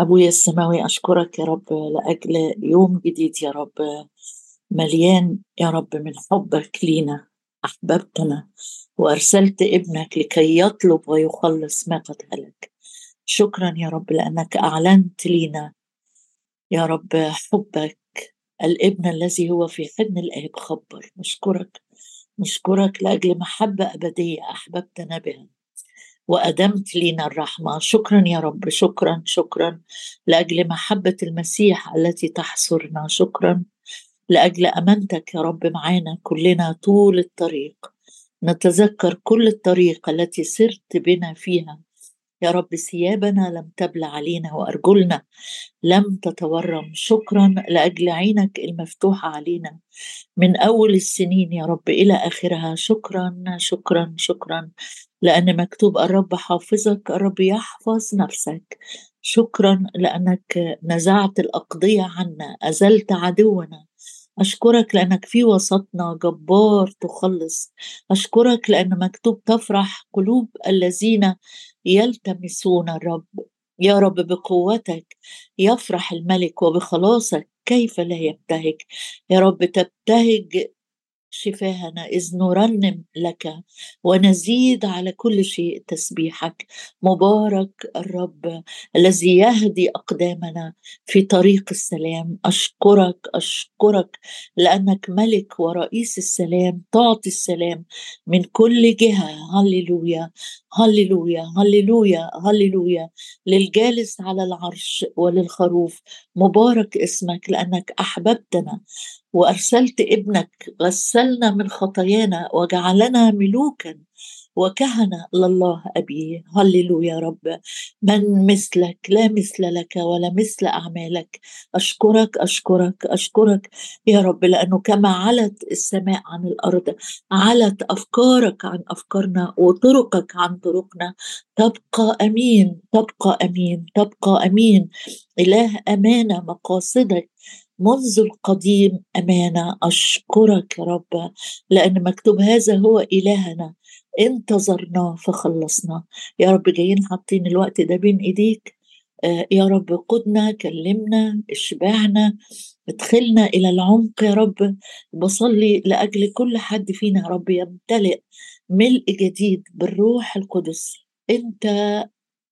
أبويا السماوي أشكرك يا رب لأجل يوم جديد يا رب مليان يا رب من حبك لينا أحببتنا وأرسلت ابنك لكي يطلب ويخلص ما قد هلك. شكرا يا رب لأنك أعلنت لينا يا رب حبك. الابن الذي هو في حضن الآب خبر. نشكرك نشكرك لأجل محبة أبدية أحببتنا بها. وأدمت لنا الرحمة. شكرا يا رب. شكرا شكرا. لأجل محبة المسيح التي تحصرنا. شكرا. لأجل أمانتك يا رب معانا كلنا طول الطريق. نتذكر كل الطريق التي سرت بنا فيها. يا رب ثيابنا لم تبل علينا وأرجلنا لم تتورم. شكرا لأجل عينك المفتوحة علينا من أول السنين يا رب إلى آخرها. شكرا شكرا شكرا لأن مكتوب الرب حافظك الرب يحفظ نفسك. شكرا لأنك نزعت الأقضية عنا أزلت عدونا. أشكرك لأنك في وسطنا جبار تخلص. أشكرك لأن مكتوب تفرح قلوب الذين يلتمسون الرب. يا رب بقوتك يفرح الملك وبخلاصك كيف لا يبتهج. يا رب تبتهج شفاهنا إذ نرنم لك ونزيد على كل شيء تسبيحك. مبارك الرب الذي يهدي أقدامنا في طريق السلام. أشكرك أشكرك لأنك ملك ورئيس السلام تعطي السلام من كل جهة. هللويا هللويا هللويا هللويا. للجالس على العرش وللخروف. مبارك اسمك لأنك أحببتنا وأرسلت ابنك غسلنا من خطايانا وجعلنا ملوكا وكهنة لله أبي. هللو يا رب. من مثلك لا مثل لك ولا مثل أعمالك. أشكرك أشكرك أشكرك يا رب لأنه كما علت السماء عن الأرض علت أفكارك عن أفكارنا وطرقك عن طرقنا. تبقى أمين تبقى أمين تبقى أمين. إله أمانة مقاصدك. منذ القديم امانه أشكرك يا رب لأن مكتوب هذا هو إلهنا. انتظرناه فخلصنا. يا رب جايين حاطين الوقت ده بين إيديك. آه يا رب قدنا كلمنا اشبعنا ادخلنا إلى العمق يا رب. بصلي لأجل كل حد فينا يا رب يمتلئ ملء جديد بالروح القدس. أنت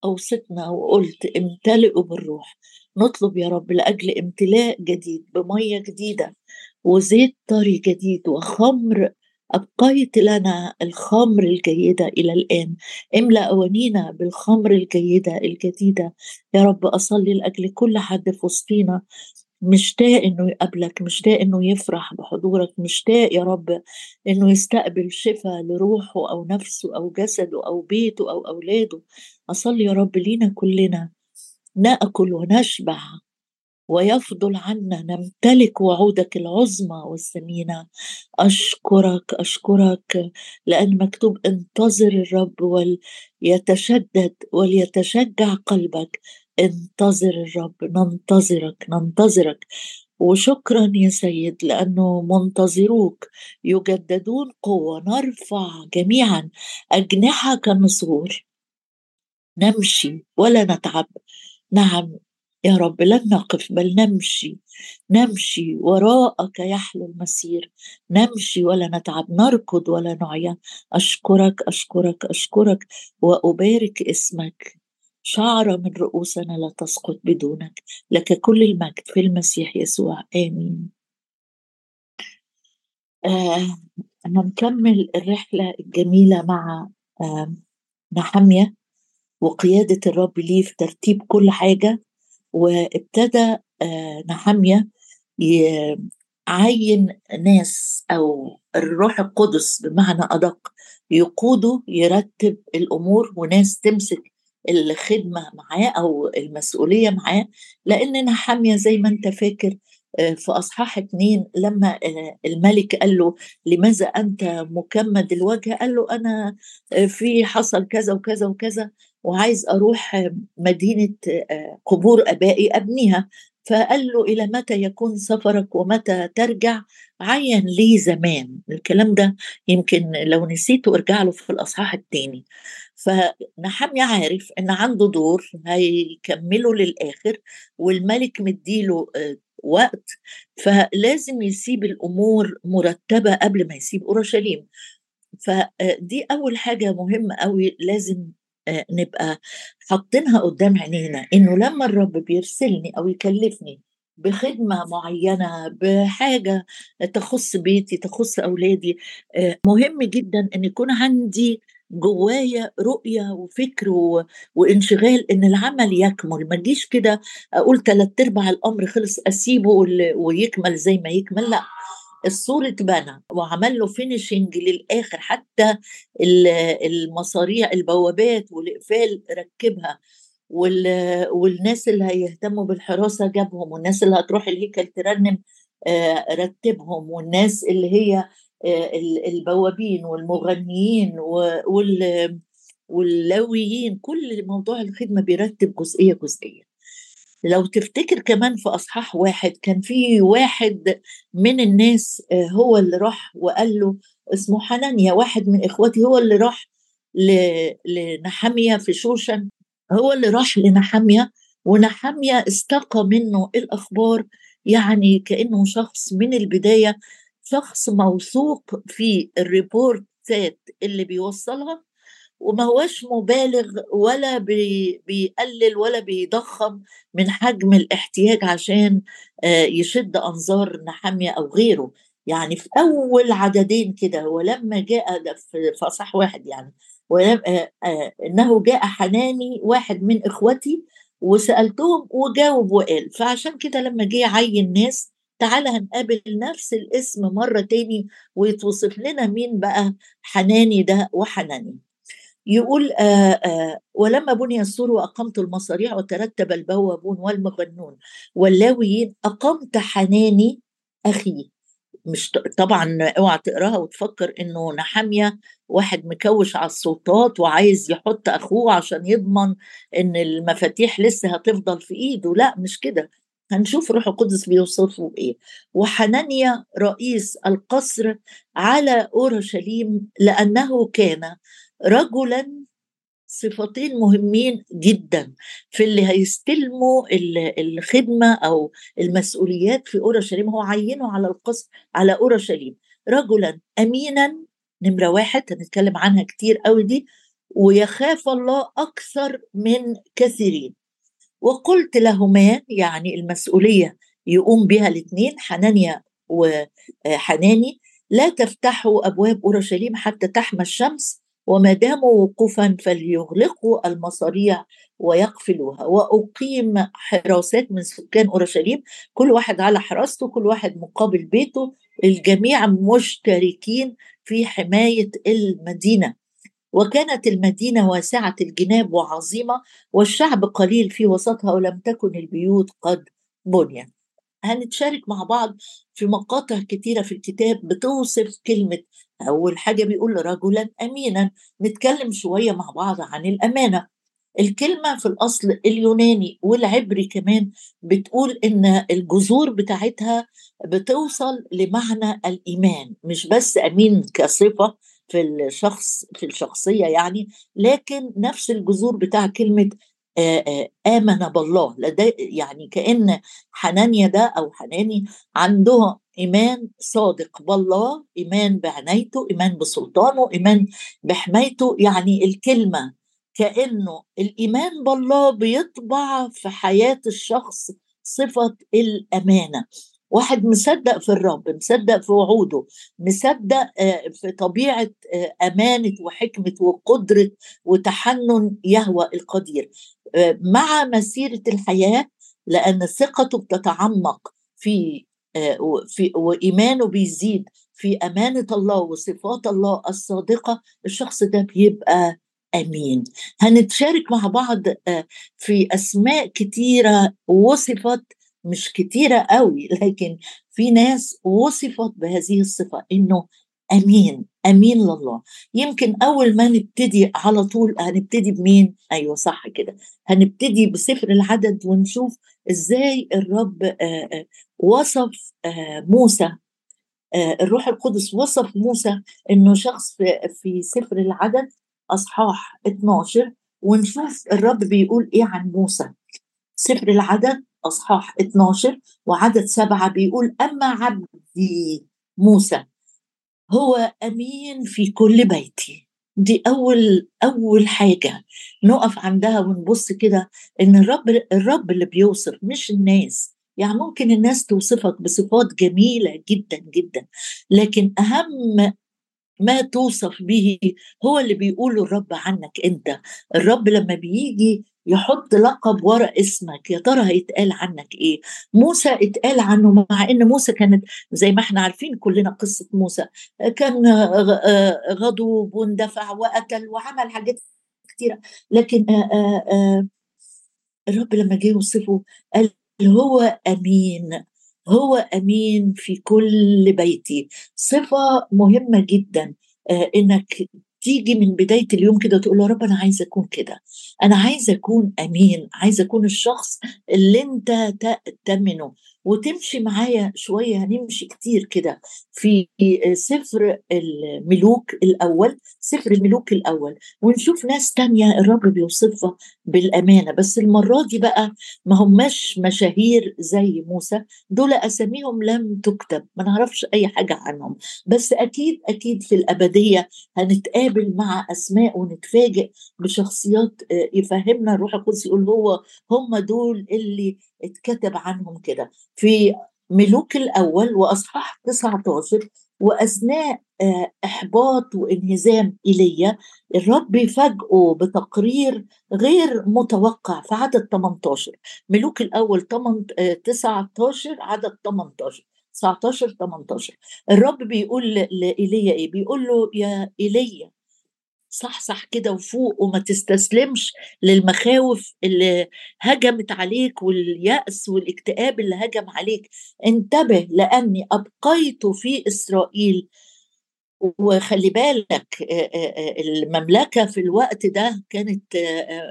أوصتنا وقلت امتلئوا بالروح. نطلب يا رب لأجل امتلاء جديد بمية جديدة وزيت طري جديد وخمر أبقيت لنا الخمر الجيدة إلى الآن. املأ أوانينا بالخمر الجيدة الجديدة. يا رب أصلي لأجل كل حد في وسطينا. مشتاق إنه يقابلك مشتاق إنه يفرح بحضورك مشتاق يا رب إنه يستقبل شفاء لروحه أو نفسه أو جسده أو بيته أو أولاده. أصلي يا رب لينا كلنا نأكل ونشبع ويفضل عنا نمتلك وعودك العظمى والثمينة. أشكرك أشكرك لأن مكتوب انتظر الرب وليتشدد وليتشجع قلبك. انتظر الرب ننتظرك ننتظرك. وشكرا يا سيد لأنه منتظروك يجددون قوة نرفع جميعا أجنحة كالنسور نمشي ولا نتعب. نعم يا رب لن نقف بل نمشي. نمشي وراءك يحلو المسير. نمشي ولا نتعب نركض ولا نعيا. أشكرك أشكرك أشكرك وأبارك اسمك. شعرة من رؤوسنا لا تسقط بدونك. لك كل المجد في المسيح يسوع. آمين. آه نكمل الرحلة الجميلة مع آه نحمية وقيادة الرب ليه في ترتيب كل حاجة. وابتدى آه، نحمية يعين ناس أو الروح القدس بمعنى أدق يقوده يرتب الأمور وناس تمسك الخدمة معاه أو المسؤولية معاه لأن نحمية زي ما أنت فاكر آه، في أصحاح اتنين لما آه، الملك قال له لماذا أنت مكمد الوجه؟ قال له أنا في حصل كذا وكذا وكذا وعايز أروح مدينة آه، قبور أبائي أبنيها. فقال له إلى متى يكون سفرك ومتى ترجع؟ عين لي زمان. الكلام ده يمكن لو نسيته ارجع له في الأصحاح الثاني فنحمية عارف إن عنده دور هيكمله للآخر والملك مديله آه، وقت فلازم يسيب الأمور مرتبة قبل ما يسيب أورشليم. فدي أول حاجة مهمة قوي لازم آه، نبقى حاطينها قدام عينينا إنه لما الرب بيرسلني أو يكلفني بخدمة معينة بحاجة تخص بيتي تخص أولادي آه، مهم جدا إن يكون عندي جوايا رؤية وفكر وانشغال إن العمل يكمل. ما تجيش كده أقول ثلاث أرباع الأمر خلص أسيبه ويكمل زي ما يكمل. لا السور اتبنى وعمل له فينيشنج للآخر. حتى المصاريع البوابات والإقفال ركبها. والناس اللي هيهتموا بالحراسة جابهم والناس اللي هتروح الهيكل ترنم آه، رتبهم. والناس اللي هي البوابين والمغنيين واللويين كل موضوع الخدمة بيرتب جزئية جزئية. لو تفتكر كمان في أصحاح واحد كان في واحد من الناس آه، هو اللي راح وقال له اسمه حنانيا واحد من إخواتي هو اللي راح لنحمية في شوشن. هو اللي راح لنحمية ونحمية استقى منه الأخبار يعني كأنه شخص من البداية شخص موثوق في الريبورتات اللي بيوصلها وما هوش مبالغ ولا بي بيقلل ولا بيضخم من حجم الاحتياج عشان آه، يشد أنظار نحامية أو غيره. يعني في أول عددين كده ولما جاء في فصح واحد يعني ولم آه، آه، إنه جاء حناني واحد من إخوتي وسألتهم وجاوب وقال. فعشان كده لما جه عين ناس تعالى هنقابل نفس الاسم مرة تاني ويتوصف لنا مين بقى؟ حناني ده وحناني. يقول آآ آه، آآ آه، ولما بني السور وأقمت المصاريع وترتب البوابون والمغنون واللاويين أقمت حناني أخي. مش طبعا اوعى تقراها وتفكر إنه نحامية واحد مكوش على السلطات وعايز يحط أخوه عشان يضمن إن المفاتيح لسه هتفضل في إيده. لا مش كده. هنشوف روح القدس بيوصفه إيه وحنانيا رئيس القصر على أورشليم لأنه كان رجلا صفتين مهمين جدا في اللي هيستلموا الخدمة أو المسؤوليات في أورشليم. هو عينه على القصر على أورشليم. رجلا امينا نمرة واحد هنتكلم عنها كتير قوي دي ويخاف الله أكثر من كثيرين. وقلت لهما يعني المسؤولية يقوم بها الاثنين حنانيا وحناني لا تفتحوا أبواب أورشليم حتى تحمى الشمس وما داموا وقوفا فليغلقوا المصاريع ويقفلوها. وأقيم حراسات من سكان أورشليم كل واحد على حراسته كل واحد مقابل بيته الجميع مشتركين في حماية المدينة. وكانت المدينة واسعة الجناب وعظيمة والشعب قليل في وسطها ولم تكن البيوت قد بنيت. هنتشارك مع بعض في مقاطع كتيرة في الكتاب بتوصف كلمة أول حاجة بيقول رجلا امينا نتكلم شوية مع بعض عن الأمانة. الكلمة في الأصل اليوناني والعبري كمان بتقول إن الجذور بتاعتها بتوصل لمعنى الإيمان مش بس أمين كصفة في الشخص في الشخصية يعني لكن نفس الجذور بتاع كلمة آمن بالله. يعني كأن حنانيا ده أو حناني عنده إيمان صادق بالله إيمان بعنايته إيمان بسلطانه إيمان بحمايته. يعني الكلمة كأنه الإيمان بالله بيطبع في حياة الشخص صفة الأمانة. واحد مصدق في الرب مصدق في وعوده مصدق آه، في طبيعة آه، أمانة وحكمة وقدرة وتحنن يهوى القدير. آه، مع مسيرة الحياة لأن ثقته بتتعمق في في وإيمانه بيزيد في أمانة الله وصفات الله الصادقة الشخص ده بيبقى أمين. هنتشارك مع بعض في أسماء كتيرة وصفت مش كتيرة قوي لكن في ناس وصفت بهذه الصفة إنه أمين أمين لله. يمكن أول ما نبتدي على طول هنبتدي بمين؟ أيوة صح كده. هنبتدي بسفر العدد ونشوف إزاي الرب وصف موسى. الروح القدس وصف موسى إنه شخص في, سفر العدد أصحاح 12 ونشوف الرب بيقول إيه عن موسى. سفر العدد أصحاح 12 وعدد سبعة بيقول أما عبدي موسى هو أمين في كل بيتي. دي أول أول حاجة نقف عندها ونبص كده إن الرب الرب اللي بيوصف مش الناس. يعني ممكن الناس توصفك بصفات جميلة جدا جدا لكن أهم ما توصف به هو اللي بيقوله الرب عنك أنت. الرب لما بيجي يحط لقب ورا اسمك يا ترى هيتقال عنك إيه؟ موسى اتقال عنه مع إن موسى كانت زي ما إحنا عارفين كلنا قصة موسى كان غضوب واندفع وقتل وعمل حاجات كتيرة لكن الرب لما جه يوصفه قال هو أمين هو أمين في كل بيتي صفة مهمة جدا آه إنك تيجي من بداية اليوم كده تقول يا رب أنا عايزه أكون كده. أنا عايزه أكون أمين عايزه أكون الشخص اللي أنت تأتمنه وتمشي معايا شوية هنمشي كتير كده. في سفر الملوك الأول سفر الملوك الأول ونشوف ناس تانية الرب بيوصفها بالأمانة. بس المرة دي بقى ما هماش مشاهير زي موسى. دول أساميهم لم تكتب ما نعرفش أي حاجة عنهم. بس أكيد أكيد في الأبدية هنتقابل مع أسماء ونتفاجئ بشخصيات آه، يفهمنا الروح القدس يقول هو هم دول اللي اتكتب عنهم كده. في ملوك الأول وأصحاح 19 وأثناء آه، إحباط وانهزام إيليا الرب يفاجئه بتقرير غير متوقع في عدد 18 ملوك الأول 19 آه، عدد 18 19 18 الرب بيقول لإيليا إيه؟ بيقول له يا إيليا صحصح كده وفوق وما تستسلمش للمخاوف اللي هجمت عليك واليأس والاكتئاب اللي هجم عليك. انتبه لأني أبقيت في إسرائيل. وخلي بالك المملكة في الوقت ده كانت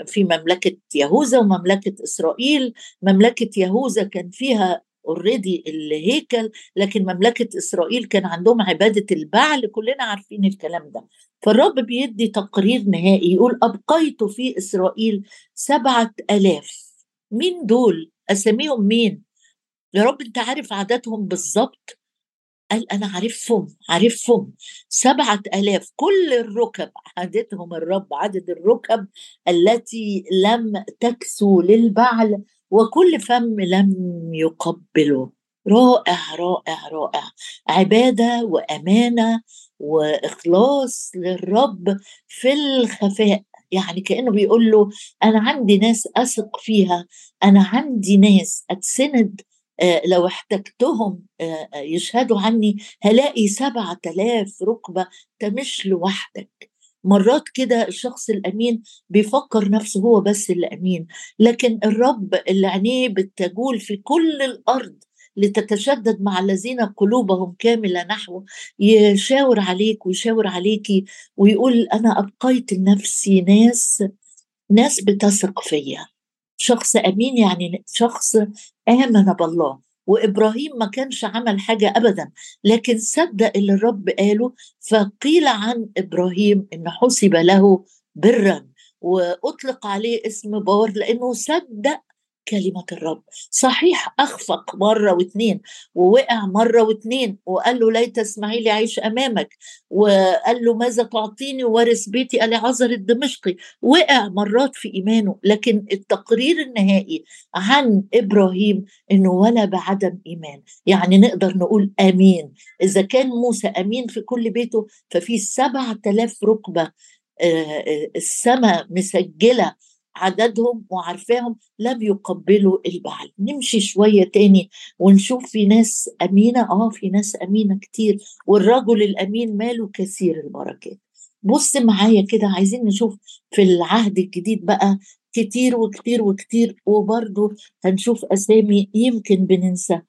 في مملكة يهوذا ومملكة إسرائيل. مملكة يهوذا كان فيها اوريدي الهيكل لكن مملكة إسرائيل كان عندهم عبادة البعل كلنا عارفين الكلام ده. فالرب بيدي تقرير نهائي يقول أبقيت في إسرائيل سبعة آلاف. مين دول؟ أساميهم مين؟ يا رب أنت عارف عددهم بالظبط قال أنا عارفهم عارفهم. سبعة ألاف. كل الركب عددهم الرب عدد الركب التي لم تكسو للبعل. وكل فم لم يقبله. رائع رائع رائع. عبادة وأمانة وإخلاص للرب في الخفاء. يعني كأنه بيقول له أنا عندي ناس أثق فيها أنا عندي ناس أتسند آه، لو احتجتهم آه، يشهدوا عني هلاقي سبعة آلاف ركبة انت مش لوحدك. مرات كده الشخص الأمين بيفكر نفسه هو بس اللي أمين لكن الرب اللي عينيه بتجول في كل الأرض لتتشدد مع الذين قلوبهم كاملة نحوه يشاور عليك ويشاور عليكي ويقول أنا أبقيت لنفسي ناس ناس بتثق فيا. شخص أمين يعني شخص آمن بالله. وإبراهيم ما كانش عمل حاجة ابدا لكن صدق اللي الرب قاله فقيل عن إبراهيم إن حسب له برا وأطلق عليه اسم بار لأنه صدق كلمة الرب. صحيح أخفق مرة واثنين ووقع مرة واثنين وقال له ليت اسماعيل يعيش أمامك. وقال له ماذا تعطيني وارث بيتي؟ العذر الدمشقي. وقع مرات في إيمانه لكن التقرير النهائي عن إبراهيم إنه ولا بعدم إيمان. يعني نقدر نقول آمين. إذا كان موسى أمين في كل بيته ففي سبعة آلاف ركبة السماء مسجلة عددهم وعارفاهم لم يقبلوا البعل. نمشي شوية تاني ونشوف في ناس أمينة. آه في ناس أمينة كتير. والرجل الأمين ماله كثير البركات. بص معايا كده عايزين نشوف في العهد الجديد بقى كتير وكتير وكتير. وبرضه هنشوف أسامي يمكن بننسى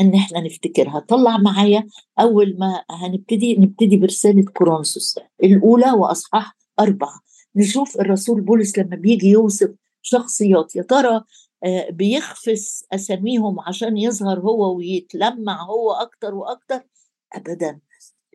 إن إحنا نفتكرها. طلع معايا أول ما هنبتدي نبتدي برسالة كورنثوس. الأولى وأصحاح أربعة. نشوف الرسول بولس لما بيجي يوصف شخصيات يا ترى آه، بيخفس أساميهم عشان يظهر هو ويتلمع هو أكتر وأكتر؟ ابدا.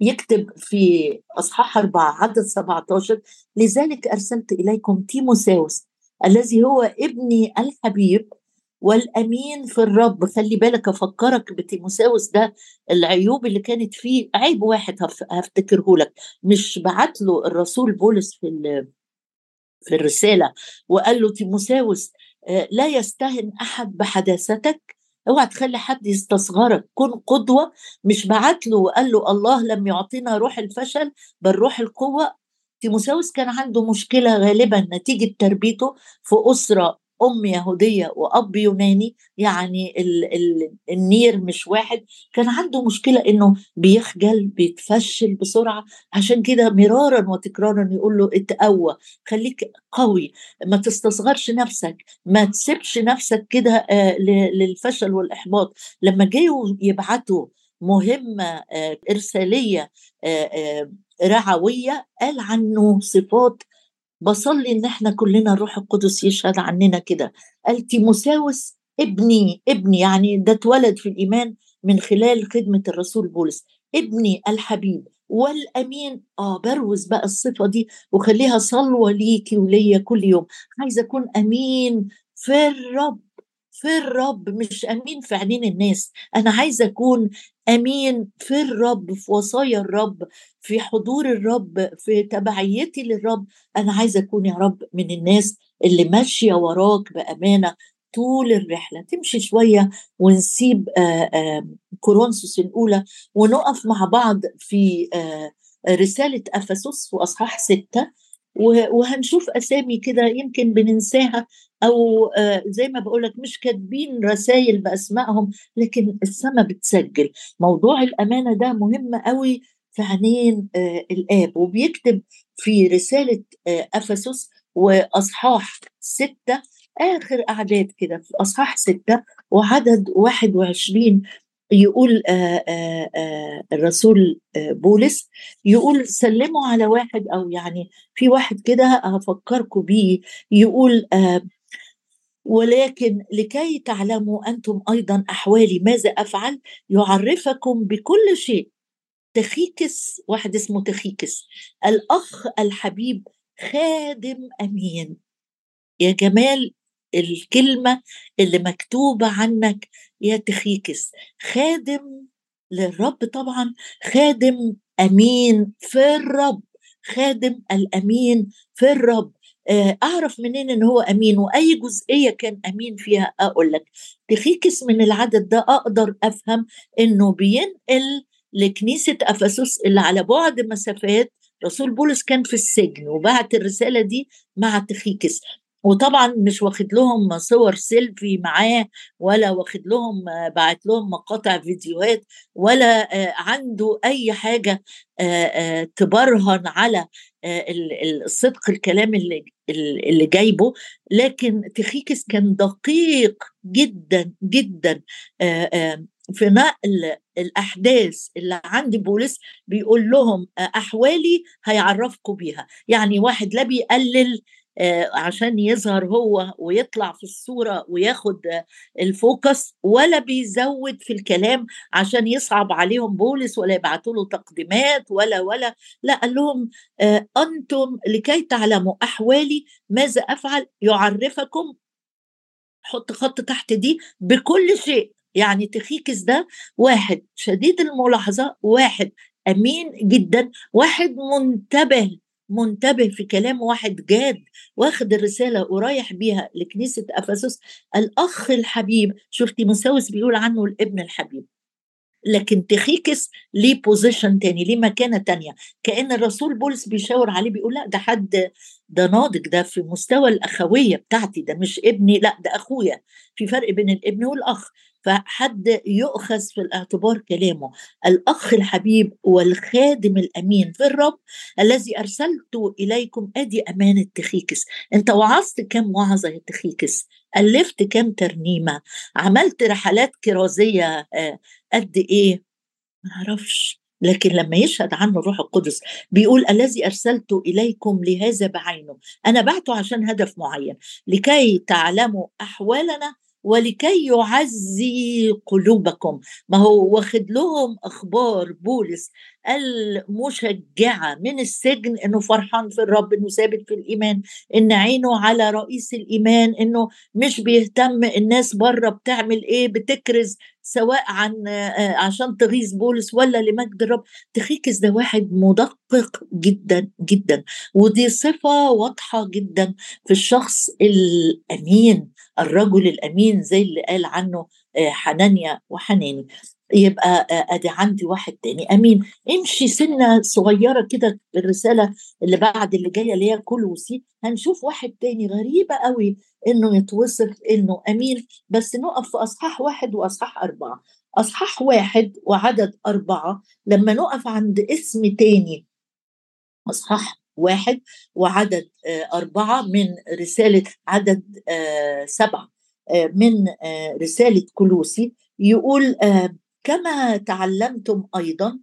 يكتب في أصحاح أربعة عدد 17 لذلك أرسلت إليكم تيموساوس الذي هو ابني الحبيب والأمين في الرب. خلي بالك أفكرك بتيموساوس ده العيوب اللي كانت فيه عيب واحد هفتكره لك. مش بعت له الرسول بولس في في الرسالة وقال له تيموساوس آه، لا يستهن أحد بحداثتك اوعى تخلي حد يستصغرك كن قدوة مش بعت له. وقال له الله لم يعطينا روح الفشل بل روح القوة. تيموساوس كان عنده مشكلة غالبا نتيجة تربيته في أسرة أم يهودية وأب يوناني يعني ال ال النير مش واحد كان عنده مشكلة إنه بيخجل بيتفشل بسرعة عشان كده مرارا وتكرارا يقول له اتقوى خليك قوي ما تستصغرش نفسك ما تسيبش نفسك كده آه للفشل والإحباط. لما جاوا يبعتوا مهمة آه إرسالية آه رعوية قال عنه صفات بصلي إن إحنا كلنا الروح القدس يشهد عننا كده. قال تيموساوس ابني ابني يعني ده اتولد في الإيمان من خلال خدمة الرسول بولس. ابني الحبيب والأمين. آه بروز بقى الصفة دي وخليها صلوة ليكي وليا كل يوم. عايزة أكون أمين في الرب. في الرب مش أمين في عينين الناس. أنا عايزة أكون أمين في الرب في وصايا الرب في حضور الرب في تبعيتي للرب. أنا عايزة أكون يا رب من الناس اللي ماشية وراك بأمانة طول الرحلة. تمشي شوية ونسيب كورنثوس الأولى ونقف مع بعض في رسالة أفسس في اصحاح ستة. وهنشوف أسامي كده يمكن بننساها أو آه، زي ما بقول لك مش كاتبين رسائل بأسمائهم لكن السماء بتسجل. موضوع الأمانة ده مهم قوي في عينين آه، الآب وبيكتب في رسالة آه، أفسس وأصحاح ستة آخر أعداد كده في أصحاح ستة وعدد 21 يقول آآ آآ الرسول بولس يقول سلموا على واحد أو يعني في واحد كده هفكركم بيه يقول ولكن لكي تعلموا أنتم أيضا أحوالي ماذا أفعل؟ يعرفكم بكل شيء. تخيكس واحد اسمه تخيكس الأخ الحبيب خادم أمين. يا جمال الكلمة اللي مكتوبة عنك يا تخيكس. خادم للرب طبعا خادم أمين في الرب. خادم الأمين في الرب. آه، أعرف منين إن هو أمين؟ وأي جزئية كان أمين فيها أقول لك. تخيكس من العدد ده أقدر أفهم إنه بينقل لكنيسة أفسس اللي على بعد مسافات رسول بولس كان في السجن وبعت الرسالة دي مع تخيكس. وطبعا مش واخد لهم صور سيلفي معاه ولا واخد لهم بعت لهم مقاطع فيديوهات ولا عنده أي حاجة تبرهن على الصدق الكلام اللي اللي جايبه. لكن تخيكس كان دقيق جدا جدا في نقل الأحداث اللي عند بولس بيقول لهم أحوالي هيعرفكم بيها. يعني واحد لا بيقلل آه، عشان يظهر هو ويطلع في الصورة وياخد الفوكس ولا بيزود في الكلام عشان يصعب عليهم بولس ولا يبعتوا له تقديمات ولا ولا لا قال لهم آه، أنتم لكي تعلموا أحوالي ماذا أفعل؟ يعرفكم حط خط تحت دي بكل شيء. يعني تخيكس ده واحد شديد الملاحظة واحد أمين جدا واحد منتبه منتبه في كلام واحد جاد واخد الرسالة ورايح بيها لكنيسة أفسس الأخ الحبيب شفت تيموثاوس بيقول عنه الابن الحبيب. لكن تخيكس ليه position تاني ليه مكانة تانية؟ كأن الرسول بولس بيشاور عليه بيقول لا ده حد ده ناضج ده في مستوى الأخوية بتاعتي ده مش ابني لا ده أخويا. في فرق بين الابن والأخ. فحد يؤخذ في الاعتبار كلامه. الأخ الحبيب والخادم الأمين في الرب الذي أرسلت إليكم أدي أمانة تخيكس. أنت وعظت كم وعظة يا تخيكس. ألفت كم ترنيمة. عملت رحلات كرازية. آه، قد إيه؟ ما أعرفش. لكن لما يشهد عنه الروح القدس بيقول الذي أرسلت إليكم لهذا بعينه. أنا بعته عشان هدف معين. لكي تعلموا أحوالنا ولكي يعزي قلوبكم. ما هو واخد لهم أخبار بولس المشجعة من السجن إنه فرحان في الرب إنه ثابت في الإيمان إن عينه على رئيس الإيمان إنه مش بيهتم الناس بره بتعمل إيه بتكرز سواء عن آه، عشان تغيظ بولس ولا لمجد الرب. تخيكس ده واحد مدقق جدا جدا. ودي صفة واضحة جدا في الشخص الأمين الرجل الأمين زي اللي قال عنه آه، حنانيا وحناني. يبقى أدي عندي واحد تاني. أمين. امشي سنة صغيرة كده في الرساله اللي بعد اللي جاية اللي هي كلوسي هنشوف واحد تاني غريبة قوي إنه يتوصف إنه أمين. بس نقف في أصحاح واحد وأصحاح أربعة. أصحاح واحد وعدد أربعة. لما نقف عند اسم تاني أصحاح واحد وعدد أربعة من رسالة عدد سبعة من رسالة كلوسي يقول كما تعلمتم أيضا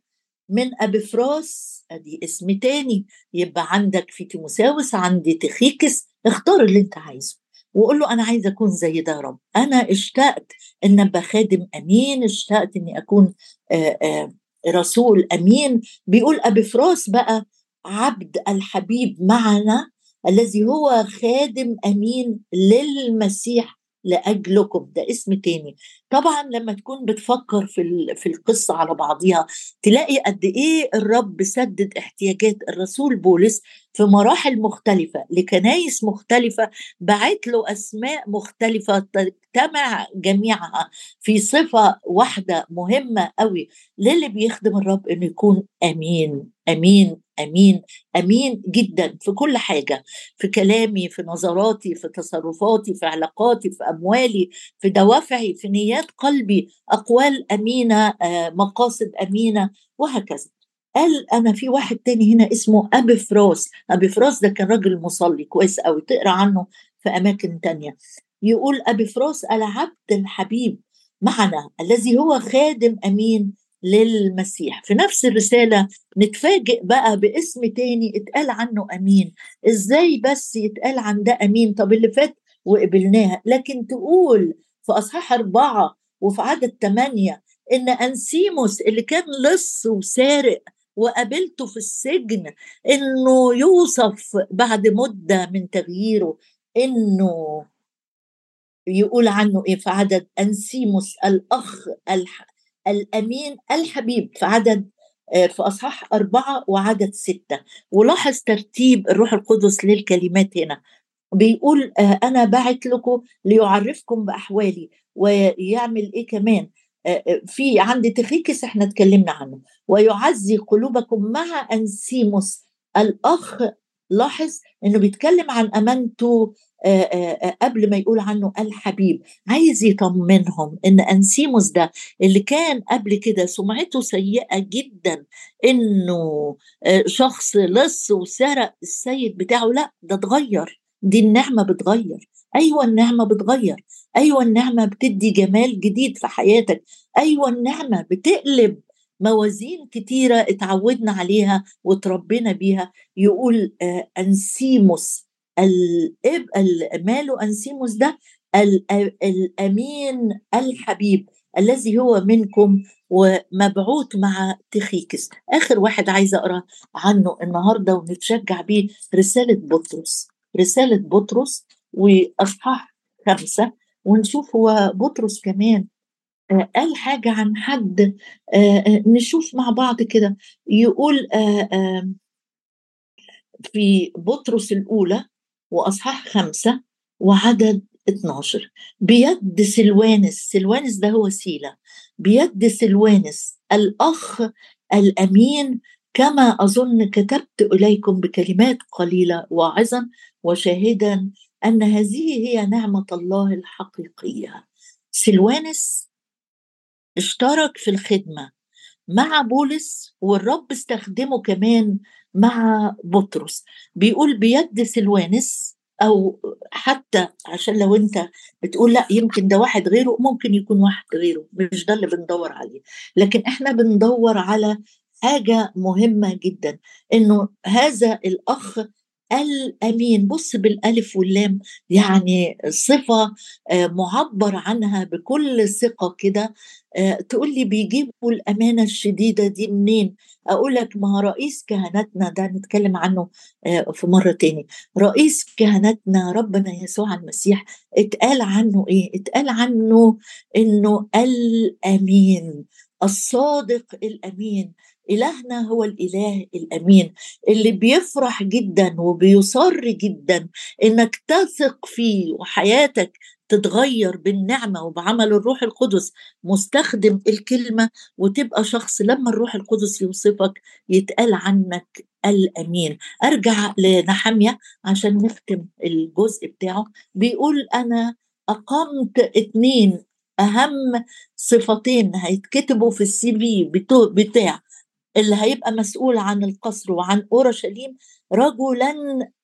من أبفراس ادي اسم تاني يبقى عندك في تيموساوس عندي تخيكس اختار اللي أنت عايزه. وقول له أنا عايز أكون زي ده يا رب. أنا اشتقت إن أبقى خادم أمين اشتقت إني أكون آآ آآ رسول أمين. بيقول أبفراس بقى عبد الحبيب معنا الذي هو خادم أمين للمسيح لأجلكم ده اسم تاني. طبعا لما تكون بتفكر في في القصة على بعضيها تلاقي قد إيه الرب سدد احتياجات الرسول بولس في مراحل مختلفة لكنايس مختلفة بعت له أسماء مختلفة تجتمع جميعها في صفة واحدة مهمة قوي للي بيخدم الرب إنه يكون أمين أمين أمين أمين جدا في كل حاجة في كلامي في نظراتي في تصرفاتي في علاقاتي في أموالي في دوافعي في نيات قلبي أقوال أمينة آه، مقاصد أمينة وهكذا. قال أنا في واحد تاني هنا اسمه أبي فراس. أبي فراس ده كان راجل مصلي كويس قوي تقرأ عنه في أماكن تانية. يقول أبي فراس العبد الحبيب معنا الذي هو خادم أمين للمسيح. في نفس الرسالة نتفاجئ بقى باسم تاني اتقال عنه أمين. إزاي بس يتقال عن ده أمين؟ طب اللي فات وقبلناها. لكن تقول في أصحاح أربعة وفي عدد ثمانية إن أنسيموس اللي كان لص وسارق وقابلته في السجن إنه يوصف بعد مدة من تغييره إنه يقول عنه إيه؟ في عدد أنسيموس الأخ الح الأمين الحبيب في عدد آه، في أصحاح أربعة وعدد ستة. ولاحظ ترتيب الروح القدس للكلمات هنا. بيقول آه، أنا بعت لكم ليعرفكم بأحوالي ويعمل إيه كمان؟ في عند تخيكس إحنا اتكلمنا عنه ويعزي قلوبكم مع أنسيموس. الأخ لاحظ إنه بيتكلم عن امانته قبل ما يقول عنه الحبيب. عايز يطمنهم إن أنسيموس ده اللي كان قبل كده سمعته سيئة جدا إنه شخص لص وسرق السيد بتاعه. لا ده اتغير. دي النعمة بتغير. أيوه النعمة بتغير أيوه النعمة بتدي جمال جديد في حياتك أيوه النعمة بتقلب موازين كتيرة اتعودنا عليها وتربينا بيها. يقول أنسيموس الاب ماله أنسيموس ده؟ الأمين الحبيب الذي هو منكم ومبعوث مع تخيكس. آخر واحد عايزه أقرأ عنه النهارده ونتشجع بيه رسالة بطرس. رسالة بطرس وأصحاح خمسة ونشوف هو بطرس كمان آه، قال حاجة عن حد آه، آه، نشوف مع بعض كده. يقول في بطرس الأولى وأصحاح خمسة وعدد 12 بيد سلوانس سلوانس ده هو سيلة بيد سلوانس الأخ الأمين كما أظن كتبت إليكم بكلمات قليلة واعظا وشاهدا أن هذه هي نعمة الله الحقيقية. سلوانس اشترك في الخدمة مع بولس والرب استخدمه كمان مع بطرس. بيقول بيد سلوانس أو حتى عشان لو أنت بتقول لأ يمكن ده واحد غيره ممكن يكون واحد غيره. مش ده اللي بندور عليه. لكن إحنا بندور على حاجة مهمة جدا إنه هذا الأخ الأمين. بص بالألف واللام يعني صفة آه، معبر عنها بكل ثقة كده. آه، تقول لي بيجيبوا الأمانة الشديدة دي منين؟ أقول لك ما رئيس كهنتنا ده نتكلم عنه آه، في مرة تاني. رئيس كهنتنا ربنا يسوع المسيح اتقال عنه إيه؟ اتقال عنه إنه الأمين الصادق الأمين. إلهنا هو الإله الأمين اللي بيفرح جدا وبيصر جدا إنك تثق فيه وحياتك تتغير بالنعمة وبعمل الروح القدس مستخدم الكلمة وتبقى شخص لما الروح القدس يوصفك يتقال عنك الأمين. أرجع لنحمية عشان نختم الجزء بتاعه. بيقول أنا أقمت اتنين أهم صفتين هيتكتبوا في السي في بتاع اللي هيبقى مسؤول عن القصر وعن أورشليم رجلا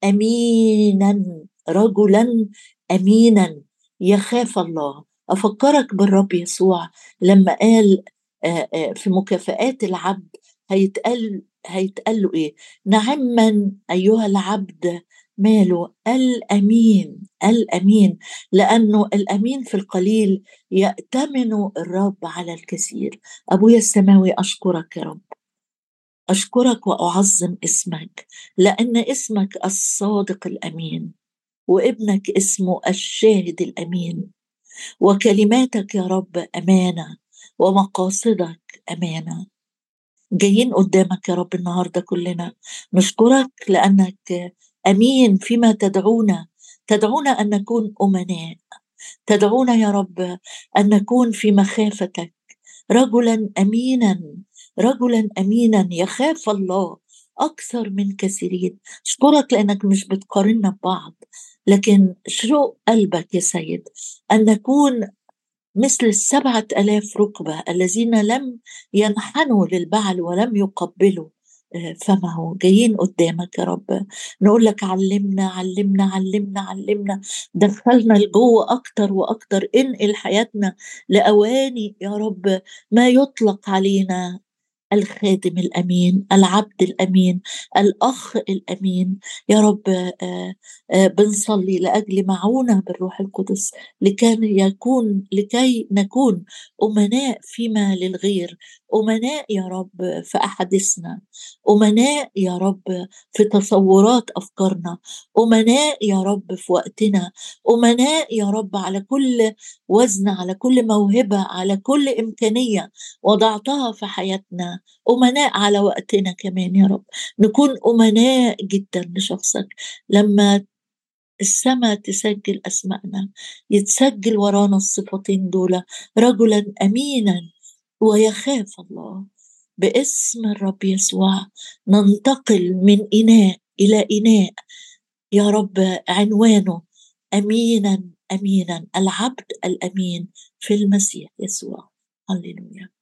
امينا رجلا امينا. يخاف الله. أفكرك بالرب يسوع لما قال في مكافآت العبد هيتقال هيتقال له إيه؟ نعما أيها العبد ماله؟ الأمين الأمين. لأنه الأمين في القليل يأتمن الرب على الكثير. أبويا السماوي أشكرك يا رب. أشكرك وأعظم اسمك لأن اسمك الصادق الأمين وابنك اسمه الشاهد الأمين وكلماتك يا رب أمانة ومقاصدك أمانة. جايين قدامك يا رب النهارده كلنا. نشكرك لأنك أمين فيما تدعونا تدعونا أن نكون أمناء تدعونا يا رب أن نكون في مخافتك رجلا أمينا. رجلا امينا يخاف الله أكثر من كثيرين. اشكرك لأنك مش بتقارننا ببعض لكن شوق قلبك يا سيد أن نكون مثل السبعة ألاف ركبة الذين لم ينحنوا للبعل ولم يقبلوا آه، فمه. جايين قدامك يا رب. نقول لك علمنا علمنا علمنا علمنا. دخلنا لجوه أكتر وأكتر. انقل حياتنا لأواني يا رب. ما يطلق علينا الخادم الأمين العبد الأمين الأخ الأمين. يا رب آه، آه، بنصلي لأجل معونة بالروح القدس لكي يكون لكي نكون أمناء فيما للغير. أمناء يا رب في أحاديثنا أمناء يا رب في تصورات أفكارنا أمناء يا رب في وقتنا أمناء يا رب على كل وزن على كل موهبة على كل إمكانية وضعتها في حياتنا أمناء على وقتنا كمان يا رب. نكون أمناء جدا لشخصك لما السماء تسجل اسمائنا يتسجل ورانا الصفتين دول رجلا امينا. ويخاف الله. باسم الرب يسوع ننتقل من إناء إلى إناء. يا رب عنوانه أمينا أمينا العبد الأمين في المسيح يسوع. هللويا.